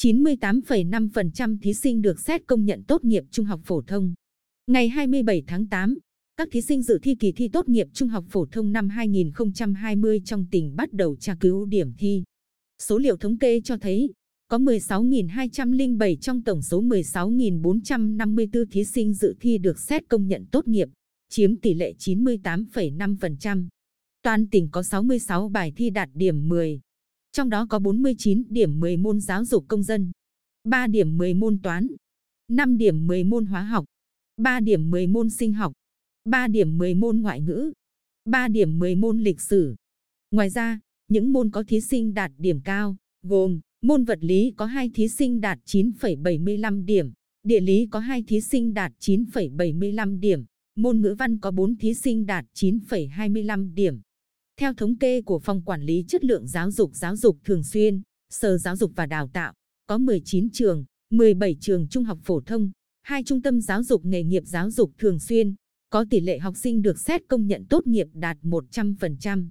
98,5% thí sinh được xét công nhận tốt nghiệp trung học phổ thông. Ngày 27 tháng 8, các thí sinh dự thi kỳ thi tốt nghiệp trung học phổ thông năm 2020 trong tỉnh bắt đầu tra cứu điểm thi. Số liệu thống kê cho thấy, có 16.207 trong tổng số 16.454 thí sinh dự thi được xét công nhận tốt nghiệp, chiếm tỷ lệ 98,5%. Toàn tỉnh có 66 bài thi đạt điểm 10, trong đó có 49 điểm 10 môn giáo dục công dân, 3 điểm 10 môn toán, 5 điểm 10 môn hóa học, 3 điểm 10 môn sinh học, 3 điểm 10 môn ngoại ngữ, 3 điểm 10 môn lịch sử. Ngoài ra, những môn có thí sinh đạt điểm cao, gồm môn vật lý có 2 thí sinh đạt 9,75 điểm, địa lý có 2 thí sinh đạt 9,75 điểm, môn ngữ văn có 4 thí sinh đạt 9,25 điểm. Theo thống kê của Phòng Quản lý Chất lượng Giáo dục Giáo dục Thường xuyên, Sở Giáo dục và Đào tạo, có 19 trường, 17 trường trung học phổ thông, hai trung tâm giáo dục nghề nghiệp giáo dục thường xuyên, có tỷ lệ học sinh được xét công nhận tốt nghiệp đạt 100%.